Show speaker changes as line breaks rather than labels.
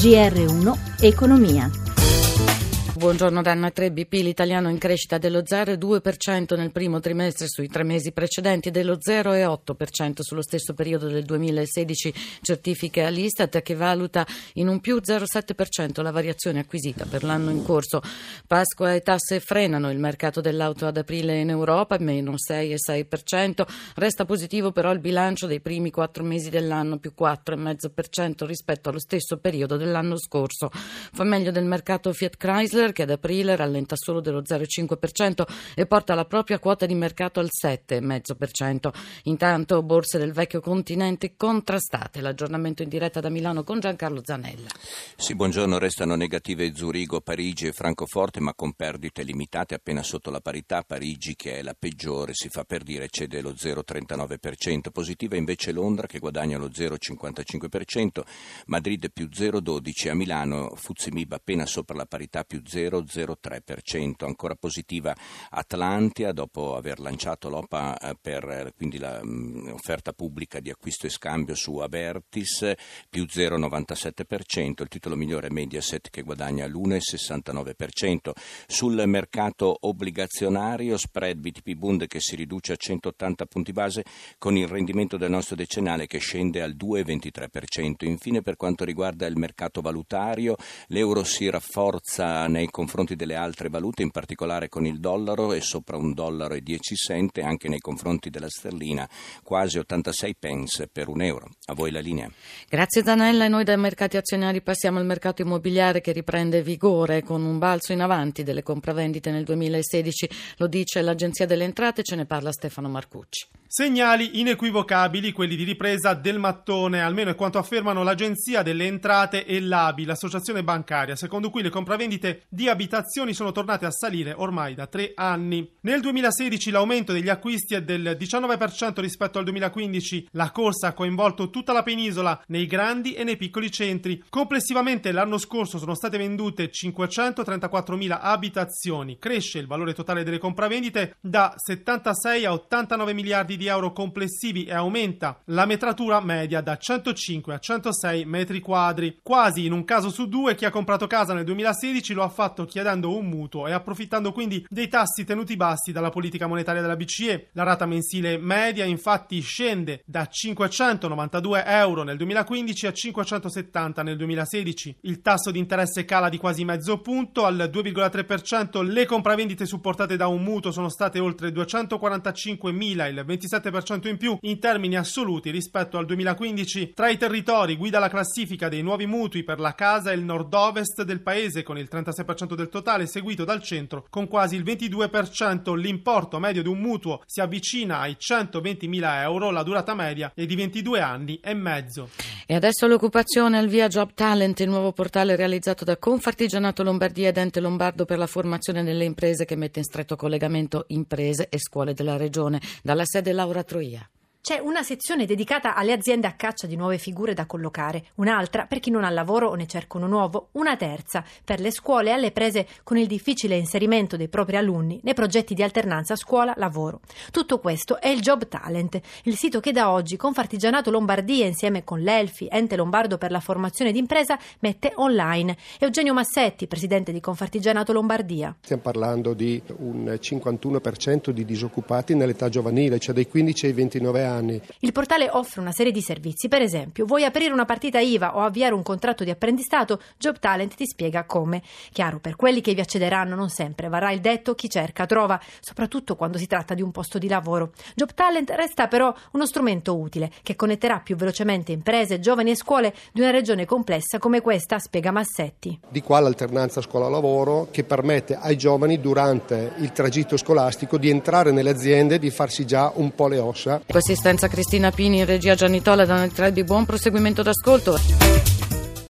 GR1 Economia.
Buongiorno Danna 3, BP l'italiano in crescita dello 0,2% nel primo trimestre sui tre mesi precedenti, dello 0,8% sullo stesso periodo del 2016, certifica l'Istat che valuta in un più 0,7% la variazione acquisita per l'anno in corso. Pasqua e tasse frenano il mercato dell'auto ad aprile in Europa, meno 6,6%, resta positivo però il bilancio dei primi quattro mesi dell'anno, più 4,5% rispetto allo stesso periodo dell'anno scorso. Fa meglio del mercato Fiat Chrysler che ad aprile rallenta solo dello 0,5% e porta la propria quota di mercato al 7,5%. Intanto borse del vecchio continente contrastate. L'aggiornamento in diretta da Milano con Giancarlo Zanella.
Sì, buongiorno. Restano negative Zurigo, Parigi e Francoforte, ma con perdite limitate appena sotto la parità. Parigi, che è la peggiore, si fa per dire cede lo 0,39%. Positiva invece Londra, che guadagna lo 0,55%. Madrid più 0,12%. A Milano Fuzimib appena sopra la parità più 0,12%. 0,03%. Ancora positiva Atlantia dopo aver lanciato l'OPA eh, per eh, quindi l'offerta mm, pubblica di acquisto e scambio su Avertis più 0,97%. Il titolo migliore è Mediaset che guadagna l'1,69%. Sul mercato obbligazionario spread BTP Bund che si riduce a 180 punti base con il rendimento del nostro decennale che scende al 2,23%. Infine per quanto riguarda il mercato valutario l'euro si rafforza nei confronti delle altre valute, in particolare con il dollaro e sopra un dollaro e 10 cent, anche nei confronti della sterlina, quasi 86 pence per un euro. A voi la linea.
Grazie Zanella e noi dai mercati azionari passiamo al mercato immobiliare che riprende vigore con un balzo in avanti delle compravendite nel 2016, lo dice l'Agenzia delle Entrate, ce ne parla Stefano Marcucci.
Segnali inequivocabili quelli di ripresa del mattone, almeno è quanto affermano l'Agenzia delle Entrate e l'ABI, l'associazione bancaria, secondo cui le compravendite di abitazioni sono tornate a salire ormai da tre anni. Nel 2016 l'aumento degli acquisti è del 19% rispetto al 2015, la corsa ha coinvolto tutta la penisola, nei grandi e nei piccoli centri. Complessivamente l'anno scorso sono state vendute 534.000 abitazioni, cresce il valore totale delle compravendite da 76 a 89 miliardi di euro complessivi e aumenta la metratura media da 105 a 106 metri quadri. Quasi in un caso su due chi ha comprato casa nel 2016 lo ha fatto chiedendo un mutuo e approfittando quindi dei tassi tenuti bassi dalla politica monetaria della BCE. La rata mensile media infatti scende da 592 euro nel 2015 a 570 nel 2016. Il tasso di interesse cala di quasi mezzo punto al 2,3%. Le compravendite supportate da un mutuo sono state oltre 245 mila, il 27 27% in più in termini assoluti rispetto al 2015. Tra i territori guida la classifica dei nuovi mutui per la casa il nord-ovest del paese con il 36% del totale, seguito dal centro con quasi il 22%. L'importo medio di un mutuo si avvicina ai 120.000 euro, la durata media è di 22 anni e mezzo.
E adesso l'occupazione al via Job Talent, il nuovo portale realizzato da Confartigianato Lombardia ed Ente Lombardo per la formazione nelle imprese che mette in stretto collegamento imprese e scuole della regione. Dalla sede Laura Troia.
C'è una sezione dedicata alle aziende a caccia di nuove figure da collocare, un'altra per chi non ha lavoro o ne cerca uno nuovo, una terza per le scuole alle prese con il difficile inserimento dei propri alunni nei progetti di alternanza scuola-lavoro. Tutto questo è il Job Talent, il sito che da oggi Confartigianato Lombardia insieme con l'Elfi, ente lombardo per la formazione d'impresa, mette online. Eugenio Massetti, presidente di Confartigianato Lombardia.
Stiamo parlando di un 51% di disoccupati nell'età giovanile, cioè dai 15 ai 29 anni anni.
Il portale offre una serie di servizi, per esempio, vuoi aprire una partita IVA o avviare un contratto di apprendistato, Job Talent ti spiega come. Chiaro, per quelli che vi accederanno non sempre varrà il detto chi cerca trova, soprattutto quando si tratta di un posto di lavoro. Job Talent resta però uno strumento utile che connetterà più velocemente imprese, giovani e scuole di una regione complessa come questa, spiega Massetti.
Di qua l'alternanza scuola-lavoro che permette ai giovani durante il tragitto scolastico di entrare nelle aziende e di farsi già un po' le ossa.
Questi assistenza Cristina Pini in regia Giannitola da Neutralbi. Buon proseguimento d'ascolto.